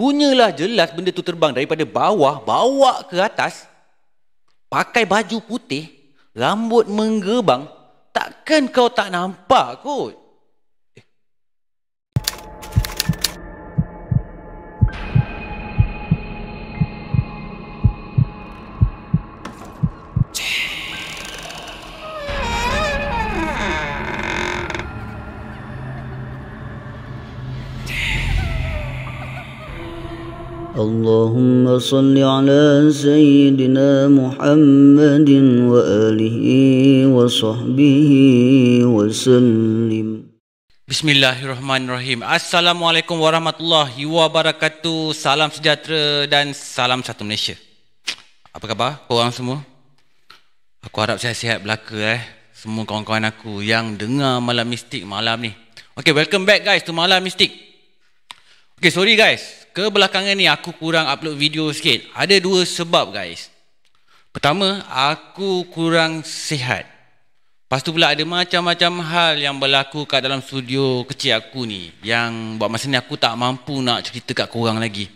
Punyalah jelas benda tu terbang daripada bawah, bawa ke atas. Pakai baju putih, rambut menggebang. Takkan kau tak nampak kot? اللهم صل على سيدنا محمد وآله وصحبه وسلم Bismillahirrahmanirrahim. Assalamualaikum warahmatullahi wabarakatuh. Salam sejahtera dan salam satu Malaysia. Apa khabar korang semua? Aku harap sihat-sihat belaka eh. Semua kawan-kawan aku yang dengar Malam Mistik malam ni. Okay, welcome back guys to Malam Mistik. Okay, sorry guys. Kebelakangan ni aku kurang upload video sikit. Ada dua sebab guys. Pertama, aku kurang sihat. Lepas tu pula ada macam-macam hal yang berlaku kat dalam studio kecil aku ni. Yang buat masa ni aku tak mampu nak cerita kat korang lagi.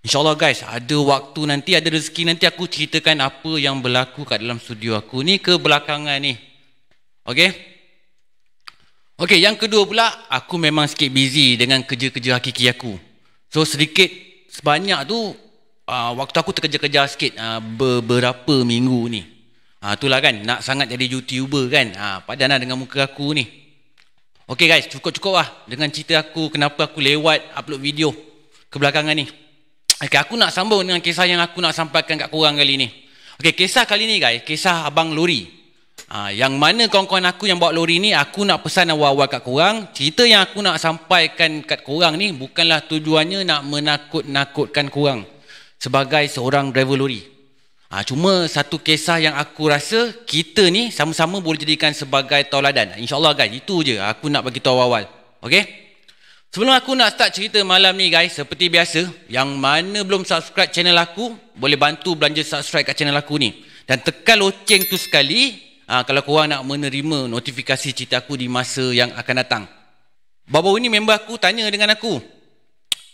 InsyaAllah guys, ada waktu nanti, ada rezeki nanti aku ceritakan apa yang berlaku kat dalam studio aku ni kebelakangan ni. Okay? Okay, yang kedua pula, aku memang sikit busy dengan kerja-kerja hakiki aku. So sedikit, sebanyak tu, uh, waktu aku terkejar-kejar sikit uh, beberapa minggu ni. Ha, itulah kan, nak sangat jadi YouTuber kan. Ha, padanlah dengan muka aku ni. Okay guys, cukup-cukup lah dengan cerita aku kenapa aku lewat upload video kebelakangan ni. Okay, aku nak sambung dengan kisah yang aku nak sampaikan kat korang kali ni. Okay, kisah kali ni guys, kisah Abang Lori. Ha, yang mana kawan-kawan aku yang bawa lori ni, aku nak pesan awal-awal kat korang. Cerita yang aku nak sampaikan kat korang ni, bukanlah tujuannya nak menakut-nakutkan korang. Sebagai seorang driver lori. Ha, cuma satu kisah yang aku rasa kita ni sama-sama boleh jadikan sebagai tauladan. InsyaAllah guys, itu je aku nak bagi tahu awal. Okay? Sebelum aku nak start cerita malam ni guys, seperti biasa, yang mana belum subscribe channel aku, boleh bantu belanja subscribe kat channel aku ni. Dan tekan loceng tu sekali, ha, kalau korang nak menerima notifikasi cerita aku di masa yang akan datang. Baru-baru ni member aku tanya dengan aku,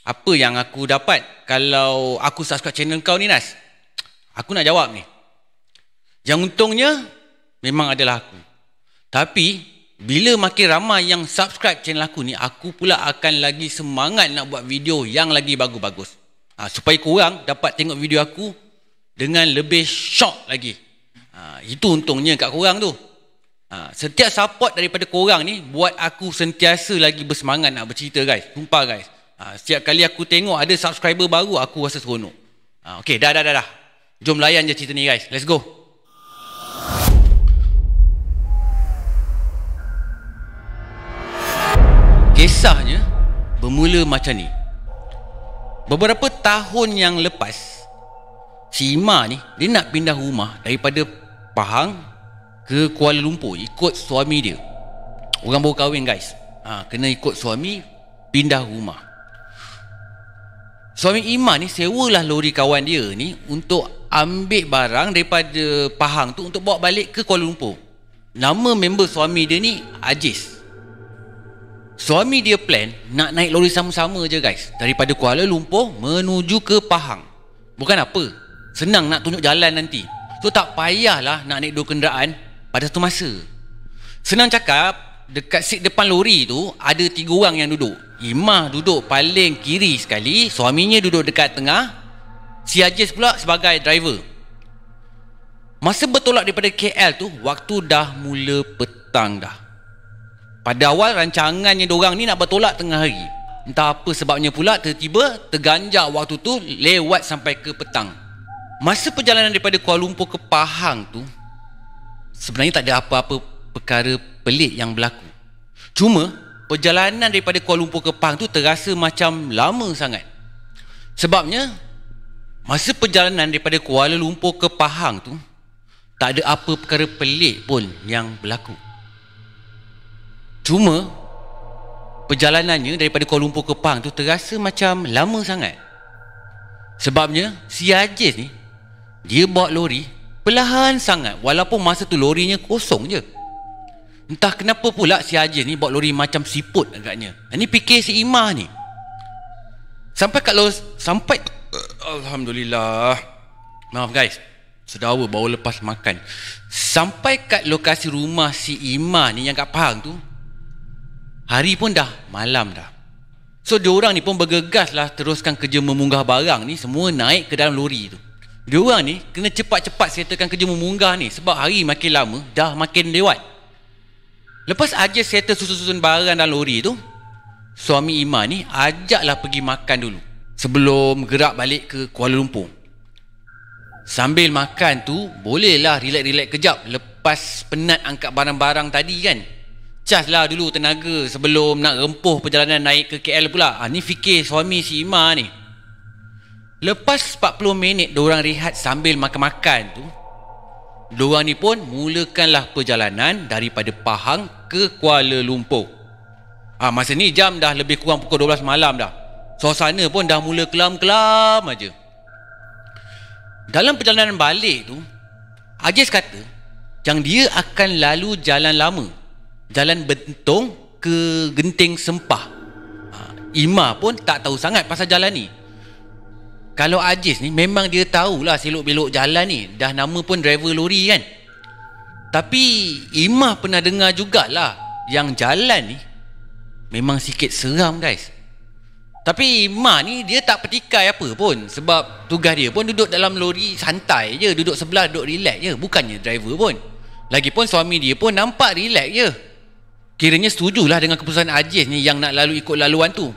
apa yang aku dapat kalau aku subscribe channel kau ni Nas? Aku nak jawab ni. Yang untungnya memang adalah aku. Tapi bila makin ramai yang subscribe channel aku ni, aku pula akan lagi semangat nak buat video yang lagi bagus-bagus. Ha, supaya korang dapat tengok video aku dengan lebih shock lagi. Ha, itu untungnya kat korang tu. Ha, setiap support daripada korang ni buat aku sentiasa lagi bersemangat nak bercerita guys. Sumpah guys. Ha, setiap kali aku tengok ada subscriber baru, aku rasa seronok. Ha, okay, dah, dah, dah, dah. Jom layan je cerita ni guys. Let's go. Kisahnya bermula macam ni. Beberapa tahun yang lepas, si Ima ni dia nak pindah rumah daripada Pahang ke Kuala Lumpur ikut suami dia. Orang baru kahwin guys. Ha, kena ikut suami pindah rumah. Suami Iman ni sewalah lori kawan dia ni untuk ambil barang daripada Pahang tu untuk bawa balik ke Kuala Lumpur. Nama member suami dia ni Ajis. Suami dia plan nak naik lori sama-sama je guys. Daripada Kuala Lumpur menuju ke Pahang. Bukan apa. Senang nak tunjuk jalan nanti. So tak payahlah nak naik dua kenderaan pada satu masa. Senang cakap, dekat seat depan lori tu ada tiga orang yang duduk. Imah duduk paling kiri sekali, suaminya duduk dekat tengah, si Ajis pula sebagai driver. Masa bertolak daripada KL tu, waktu dah mula petang dah. Pada awal rancangannya diorang ni nak bertolak tengah hari. Entah apa sebabnya pula tiba-tiba terganjak waktu tu lewat sampai ke petang. Masa perjalanan daripada Kuala Lumpur ke Pahang tu, sebenarnya tak ada apa-apa perkara pelik yang berlaku. Cuma perjalanan daripada Kuala Lumpur ke Pahang tu terasa macam lama sangat. Sebabnya masa perjalanan daripada Kuala Lumpur ke Pahang tu tak ada apa perkara pelik pun yang berlaku. Cuma perjalanannya daripada Kuala Lumpur ke Pahang tu terasa macam lama sangat. Sebabnya si Ajis ni dia bawa lori perlahan sangat walaupun masa tu lorinya kosong je. Entah kenapa pula si Haji ni bawa lori macam siput agaknya. Ini fikir si Imah ni. Sampai kat lo sampai alhamdulillah. Maaf guys. Sedawa baru lepas makan. Sampai kat lokasi rumah si Iman ni yang kat Pahang tu. Hari pun dah malam dah. So diorang ni pun bergegas lah teruskan kerja memunggah barang ni semua naik ke dalam lori tu. Diorang ni kena cepat-cepat settlekan kerja memunggah ni sebab hari makin lama dah makin lewat. Lepas aja settle susun-susun barang dalam lori tu, suami Iman ni ajaklah pergi makan dulu sebelum gerak balik ke Kuala Lumpur. Sambil makan tu, bolehlah relax-relax kejap lepas penat angkat barang-barang tadi kan. Cas lah dulu tenaga sebelum nak rempuh perjalanan naik ke KL pula. Ha, ni fikir suami si Ima ni. Lepas 40 minit diorang rehat sambil makan-makan tu, diorang ni pun mulakanlah perjalanan daripada Pahang ke Kuala Lumpur. Ha, masa ni jam dah lebih kurang pukul 12 malam dah. Suasana pun dah mula kelam-kelam aja. Dalam perjalanan balik tu, Ajis kata yang dia akan lalu jalan lama. Jalan Bentong ke Genting Sempah. Ha, Ima pun tak tahu sangat pasal jalan ni. Kalau Ajis ni memang dia tahulah selok belok jalan ni. Dah nama pun driver lori kan. Tapi Ima pernah dengar jugalah yang jalan ni. Memang sikit seram guys. Tapi Mak ni dia tak petikai apa pun. Sebab tugas dia pun duduk dalam lori santai je. Duduk sebelah duduk relax je. Bukannya driver pun. Lagipun suami dia pun nampak relax je. Kiranya setujulah dengan keputusan Aziz ni Yang nak lalu ikut laluan tu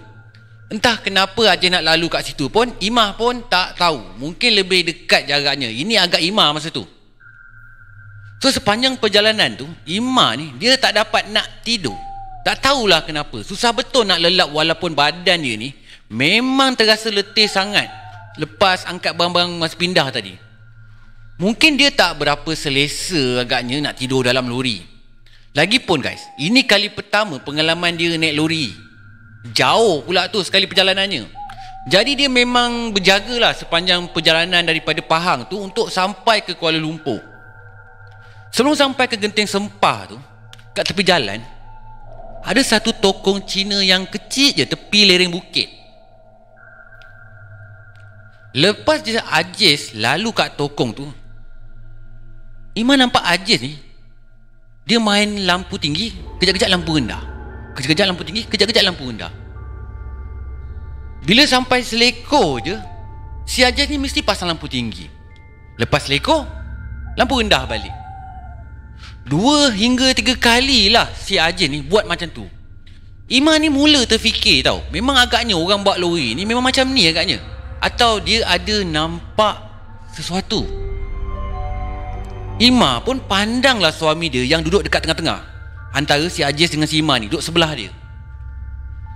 Entah kenapa Aziz nak lalu kat situ pun Imah pun tak tahu Mungkin lebih dekat jaraknya Ini agak Imah masa tu So sepanjang perjalanan tu Imah ni dia tak dapat nak tidur tak tahulah kenapa. Susah betul nak lelap walaupun badan dia ni memang terasa letih sangat lepas angkat barang-barang mas pindah tadi. Mungkin dia tak berapa selesa agaknya nak tidur dalam lori. Lagipun guys, ini kali pertama pengalaman dia naik lori. Jauh pula tu sekali perjalanannya. Jadi dia memang berjagalah sepanjang perjalanan daripada Pahang tu untuk sampai ke Kuala Lumpur. Sebelum sampai ke Genting Sempah tu, kat tepi jalan, ada satu tokong Cina yang kecil je tepi lereng bukit. Lepas dia Ajis lalu kat tokong tu, Iman nampak Ajis ni, dia main lampu tinggi, kejap-kejap lampu rendah. Kejap-kejap lampu tinggi, kejap-kejap lampu rendah. Bila sampai seleko je, si Ajis ni mesti pasang lampu tinggi. Lepas seleko, lampu rendah balik. Dua hingga tiga kali lah si Ajin ni buat macam tu. Iman ni mula terfikir tau. Memang agaknya orang buat lori ni memang macam ni agaknya. Atau dia ada nampak sesuatu. Ima pun pandanglah suami dia yang duduk dekat tengah-tengah. Antara si Ajis dengan si Ima ni duduk sebelah dia.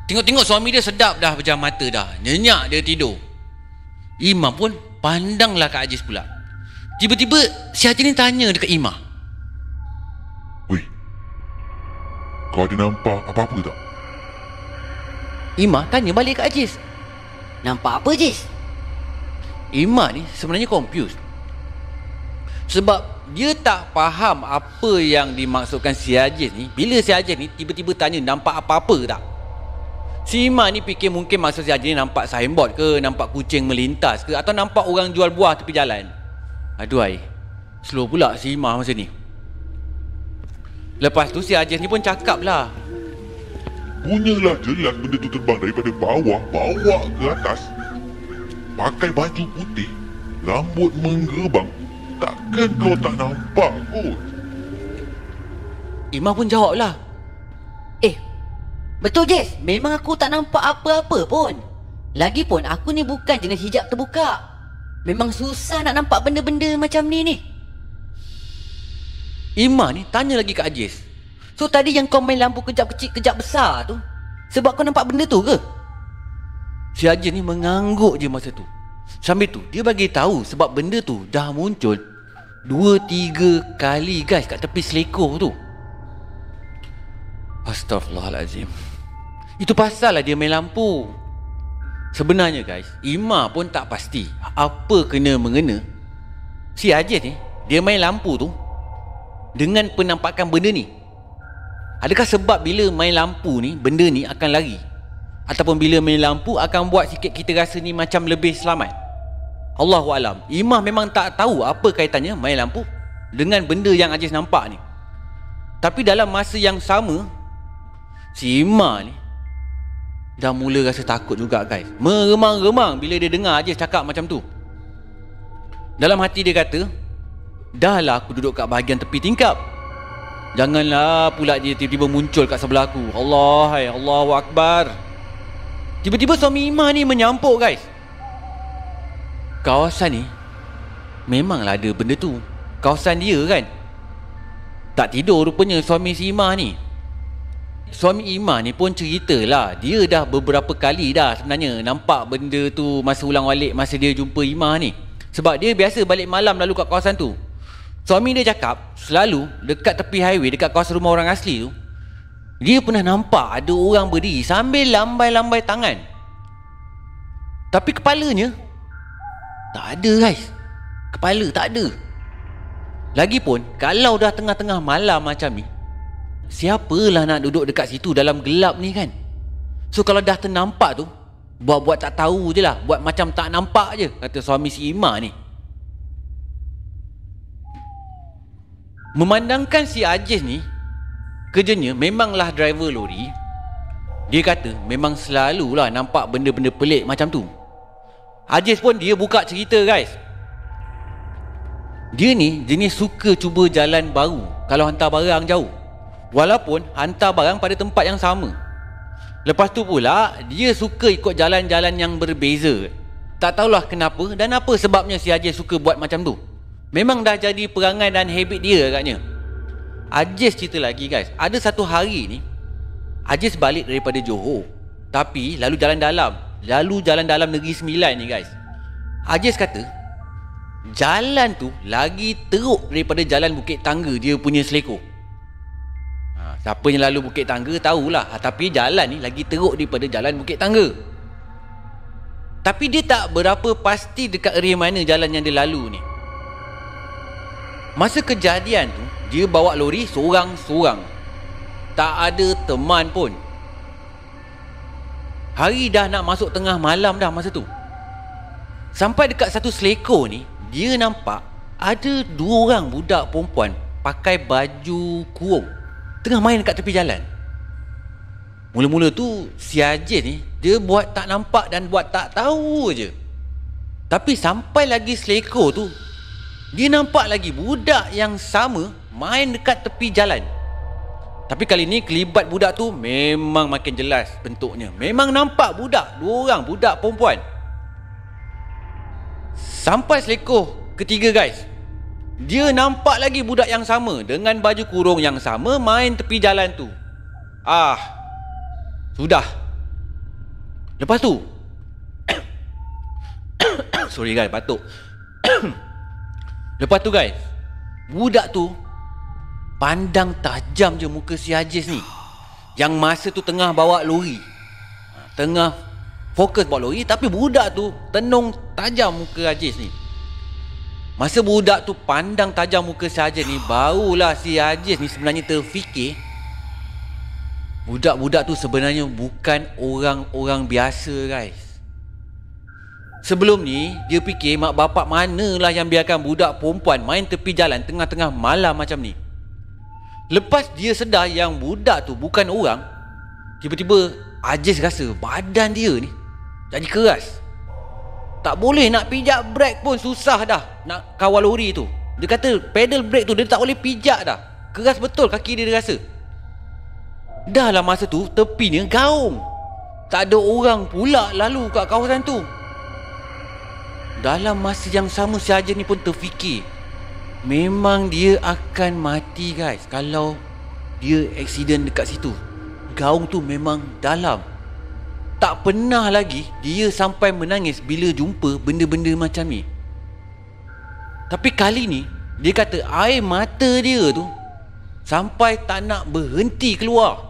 Tengok-tengok suami dia sedap dah pejam mata dah. Nyenyak dia tidur. Ima pun pandanglah ke Ajis pula. Tiba-tiba si Ajis ni tanya dekat Ima. Kau ada nampak apa-apa tak? Ima tanya balik ke Aziz. Nampak apa Aziz? Ima ni sebenarnya confused. Sebab dia tak faham apa yang dimaksudkan si Aziz ni bila si Aziz ni tiba-tiba tanya nampak apa-apa tak. Si Ima ni fikir mungkin maksud si Aziz ni nampak signboard ke, nampak kucing melintas ke atau nampak orang jual buah tepi jalan. Aduhai. Slow pula si Ima masa ni. Lepas tu si Ajis ni pun cakap lah Punyalah jelas benda tu terbang daripada bawah Bawa ke atas Pakai baju putih Rambut menggerbang Takkan kau tak nampak kot Imam pun jawab lah Eh Betul Jess Memang aku tak nampak apa-apa pun Lagipun aku ni bukan jenis hijab terbuka Memang susah nak nampak benda-benda macam ni ni Ima ni tanya lagi ke Ajis. So tadi yang kau main lampu kejap kecil kejap besar tu sebab kau nampak benda tu ke? Si Ajis ni mengangguk je masa tu. Sambil tu dia bagi tahu sebab benda tu dah muncul dua tiga kali guys kat tepi selekoh tu. Astaghfirullahalazim. Itu pasal lah dia main lampu. Sebenarnya guys, Ima pun tak pasti apa kena mengena. Si Ajis ni, dia main lampu tu dengan penampakan benda ni? Adakah sebab bila main lampu ni, benda ni akan lari? Ataupun bila main lampu akan buat sikit kita rasa ni macam lebih selamat. Allahu alam. Imah memang tak tahu apa kaitannya main lampu dengan benda yang Aziz nampak ni. Tapi dalam masa yang sama si Imah ni dah mula rasa takut juga guys. Meremang-remang bila dia dengar Aziz cakap macam tu. Dalam hati dia kata, Dahlah aku duduk kat bahagian tepi tingkap. Janganlah pula dia tiba-tiba muncul kat sebelah aku. Allah, hai, Allahu Akbar. Tiba-tiba suami Imah ni menyampuk guys. Kawasan ni memanglah ada benda tu. Kawasan dia kan. Tak tidur rupanya suami si Imah ni. Suami Imah ni pun ceritalah Dia dah beberapa kali dah sebenarnya Nampak benda tu masa ulang balik Masa dia jumpa Imah ni sebab dia biasa balik malam lalu kat kawasan tu. Suami dia cakap, selalu dekat tepi highway, dekat kawasan rumah orang asli tu, dia pernah nampak ada orang berdiri sambil lambai-lambai tangan. Tapi kepalanya, tak ada guys. Kepala tak ada. Lagipun, kalau dah tengah-tengah malam macam ni, siapalah nak duduk dekat situ dalam gelap ni kan? So kalau dah ternampak tu, Buat-buat tak tahu je lah Buat macam tak nampak je Kata suami si Ima ni Memandangkan si Aziz ni Kerjanya memanglah driver lori? Dia kata memang selalulah nampak benda-benda pelik macam tu. Aziz pun dia buka cerita guys. Dia ni jenis suka cuba jalan baru Kalau hantar barang jauh. Walaupun hantar barang pada tempat yang sama. Lepas tu pula Dia suka ikut jalan-jalan yang berbeza. Tak tahulah kenapa Dan apa sebabnya si Aziz suka buat macam tu. Memang dah jadi perangai dan habit dia agaknya Aziz cerita lagi guys. Ada satu hari ni Aziz balik daripada Johor Tapi lalu jalan dalam. Lalu jalan dalam Negeri Sembilan ni guys. Aziz kata Jalan tu lagi teruk daripada jalan Bukit Tangga dia punya selekor. Siapa yang lalu Bukit Tangga tahulah. Ha, Tapi jalan ni lagi teruk daripada jalan Bukit Tangga. Tapi dia tak berapa pasti dekat area mana jalan yang dia lalu ni Masa kejadian tu Dia bawa lori seorang-seorang. Tak ada teman pun. Hari dah nak masuk tengah malam dah masa tu. Sampai dekat satu selekor ni Dia nampak Ada dua orang budak perempuan Pakai baju kurung. Tengah main dekat tepi jalan. Mula-mula tu Si Aziz ni Dia buat tak nampak Dan buat tak tahu je. Tapi sampai lagi selekor tu Dia nampak lagi Budak yang sama Main dekat tepi jalan. Tapi kali ni Kelibat budak tu Memang makin jelas Bentuknya. Memang nampak budak Dua orang Budak perempuan. Sampai selekor Ketiga guys dia nampak lagi budak yang sama Dengan baju kurung yang sama Main tepi jalan tu. Ah Sudah. Lepas tu Sorry guys batuk Lepas tu guys Budak tu Pandang tajam je muka si Aziz ni. Yang masa tu tengah bawa lori. Tengah Fokus bawa lori Tapi budak tu Tenung tajam muka Aziz ni. Masa budak tu pandang tajam muka si Hajiz ni Barulah si Hajiz ni sebenarnya terfikir Budak-budak tu sebenarnya bukan orang-orang biasa guys Sebelum ni dia fikir mak bapak manalah yang biarkan budak perempuan main tepi jalan tengah-tengah malam macam ni. Lepas dia sedar yang budak tu bukan orang Tiba-tiba Aziz rasa badan dia ni jadi keras. Tak boleh nak pijak brake pun susah dah Nak kawal lori tu. Dia kata pedal brake tu dia tak boleh pijak dah. Keras betul kaki dia, dia rasa. Dah lah masa tu tepinya gaung. Tak ada orang pula lalu kat kawasan tu Dalam masa yang sama saja ni pun terfikir Memang dia akan mati guys Kalau dia accident dekat situ Gaung tu memang dalam tak pernah lagi dia sampai menangis bila jumpa benda-benda macam ni. Tapi kali ni dia kata air mata dia tu sampai tak nak berhenti keluar.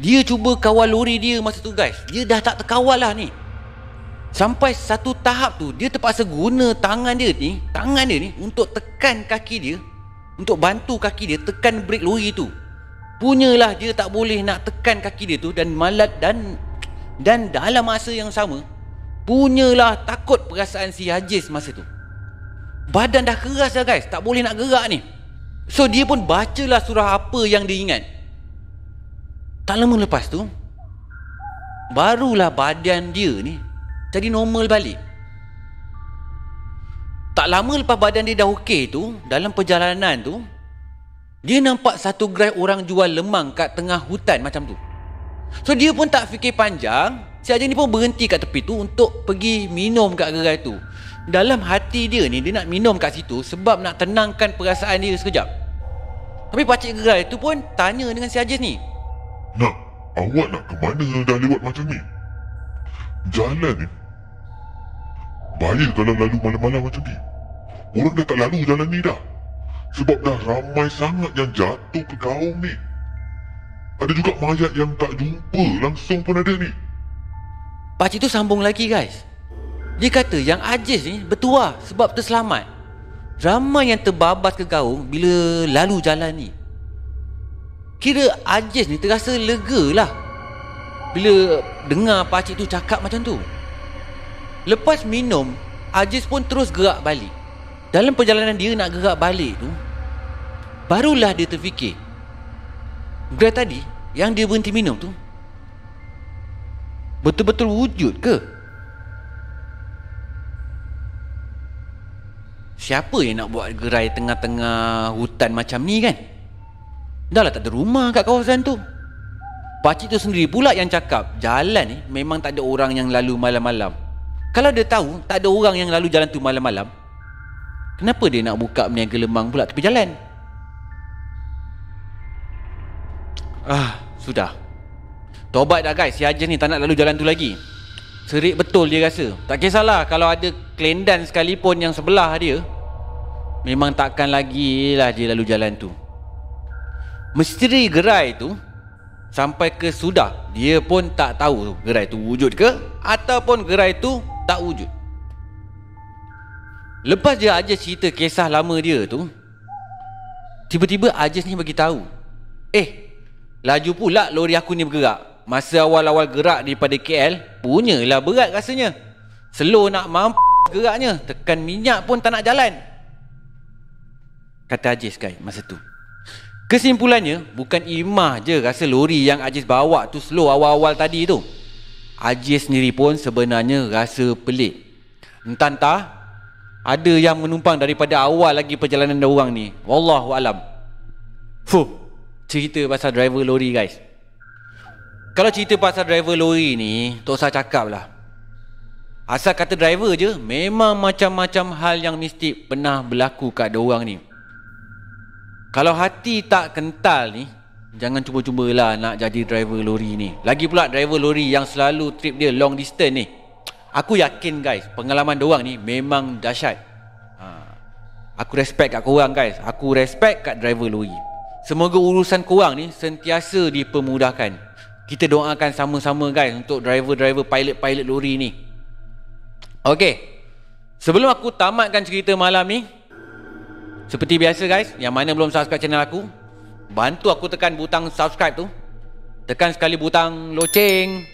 Dia cuba kawal lori dia masa tu guys. Dia dah tak terkawal lah ni. Sampai satu tahap tu dia terpaksa guna tangan dia ni, tangan dia ni untuk tekan kaki dia, untuk bantu kaki dia tekan brake lori tu. Punyalah dia tak boleh nak tekan kaki dia tu dan malat dan Dan dalam masa yang sama, punyalah takut perasaan si Hajiz masa tu. Badan dah keras dah guys, tak boleh nak gerak ni. So dia pun bacalah surah apa yang dia ingat. Tak lama lepas tu, barulah badan dia ni jadi normal balik. Tak lama lepas badan dia dah okey tu, dalam perjalanan tu, dia nampak satu gerai orang jual lemang kat tengah hutan macam tu. So dia pun tak fikir panjang, si Haji ni pun berhenti kat tepi tu untuk pergi minum kat gerai tu. Dalam hati dia ni, dia nak minum kat situ sebab nak tenangkan perasaan dia sekejap. Tapi pakcik gerai tu pun tanya dengan si Haji ni. Nak, awak nak ke mana dah lewat macam ni? Jalan ni Bahaya kalau lalu malam-malam macam ni Orang dah tak lalu jalan ni dah Sebab dah ramai sangat yang jatuh ke gaung ni Ada juga mayat yang tak jumpa langsung pun ada ni Pakcik tu sambung lagi guys. Dia kata yang Aziz ni bertuah sebab terselamat. Ramai yang terbabas ke gaung bila lalu jalan ni. Kira Aziz ni terasa lega lah. Bila dengar pakcik tu cakap macam tu. Lepas minum, Aziz pun terus gerak balik. Dalam perjalanan dia nak gerak balik tu, barulah dia terfikir. Gerai tadi, yang dia berhenti minum tu, betul-betul wujud ke? Siapa yang nak buat gerai tengah-tengah hutan macam ni kan? Dah lah tak ada rumah kat kawasan tu. Pakcik tu sendiri pula yang cakap jalan ni memang tak ada orang yang lalu malam-malam. Kalau dia tahu tak ada orang yang lalu jalan tu malam-malam, kenapa dia nak buka meniaga lemang pula tepi jalan? Ah, sudah. Tobat dah guys, si Haji ni tak nak lalu jalan tu lagi. Serik betul dia rasa. Tak kisahlah kalau ada kelendan sekalipun yang sebelah dia, memang takkan lagi lah dia lalu jalan tu. Misteri gerai tu sampai ke sudah dia pun tak tahu gerai tu wujud ke ataupun gerai tu tak wujud. Lepas dia aja cerita kisah lama dia tu, tiba-tiba Ajaz ni bagi tahu, "Eh, laju pula lori aku ni bergerak. Masa awal-awal gerak daripada KL, punyalah berat rasanya. Slow nak mampu geraknya, tekan minyak pun tak nak jalan." Kata Ajaz kan masa tu. Kesimpulannya, bukan Imah je rasa lori yang Aziz bawa tu slow awal-awal tadi tu. Aziz sendiri pun sebenarnya rasa pelik. Entah-entah, ada yang menumpang daripada awal lagi perjalanan dia orang ni. Wallahu alam. Fuh, cerita pasal driver lori guys. Kalau cerita pasal driver lori ni, tak usah cakap lah. Asal kata driver je, memang macam-macam hal yang mesti pernah berlaku kat dia orang ni. Kalau hati tak kental ni Jangan cuba-cubalah nak jadi driver lori ni. Lagi pula driver lori yang selalu trip dia long distance ni. Aku yakin guys Pengalaman doang ni memang dahsyat. Ha. Aku respect kat korang guys. Aku respect kat driver lori. Semoga urusan korang ni sentiasa dipermudahkan. Kita doakan sama-sama guys Untuk driver-driver pilot-pilot lori ni. Okay Sebelum aku tamatkan cerita malam ni seperti biasa guys, yang mana belum subscribe channel aku, bantu aku tekan butang subscribe tu. Tekan sekali butang loceng.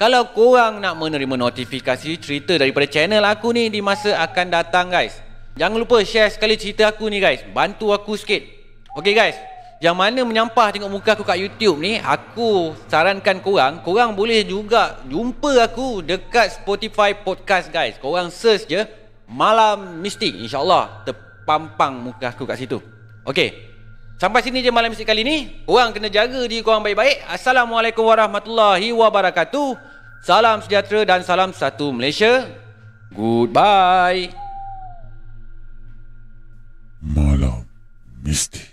Kalau korang nak menerima notifikasi cerita daripada channel aku ni di masa akan datang guys. Jangan lupa share sekali cerita aku ni guys. Bantu aku sikit. Okay guys, yang mana menyampah tengok muka aku kat YouTube ni, aku sarankan korang, korang boleh juga jumpa aku dekat Spotify Podcast guys. Korang search je Malam Mistik insyaAllah pampang muka aku kat situ. Okey. Sampai sini je malam mistik kali ni. Orang kena jaga diri korang baik-baik. Assalamualaikum warahmatullahi wabarakatuh. Salam sejahtera dan salam satu Malaysia. Goodbye. Malam Mistik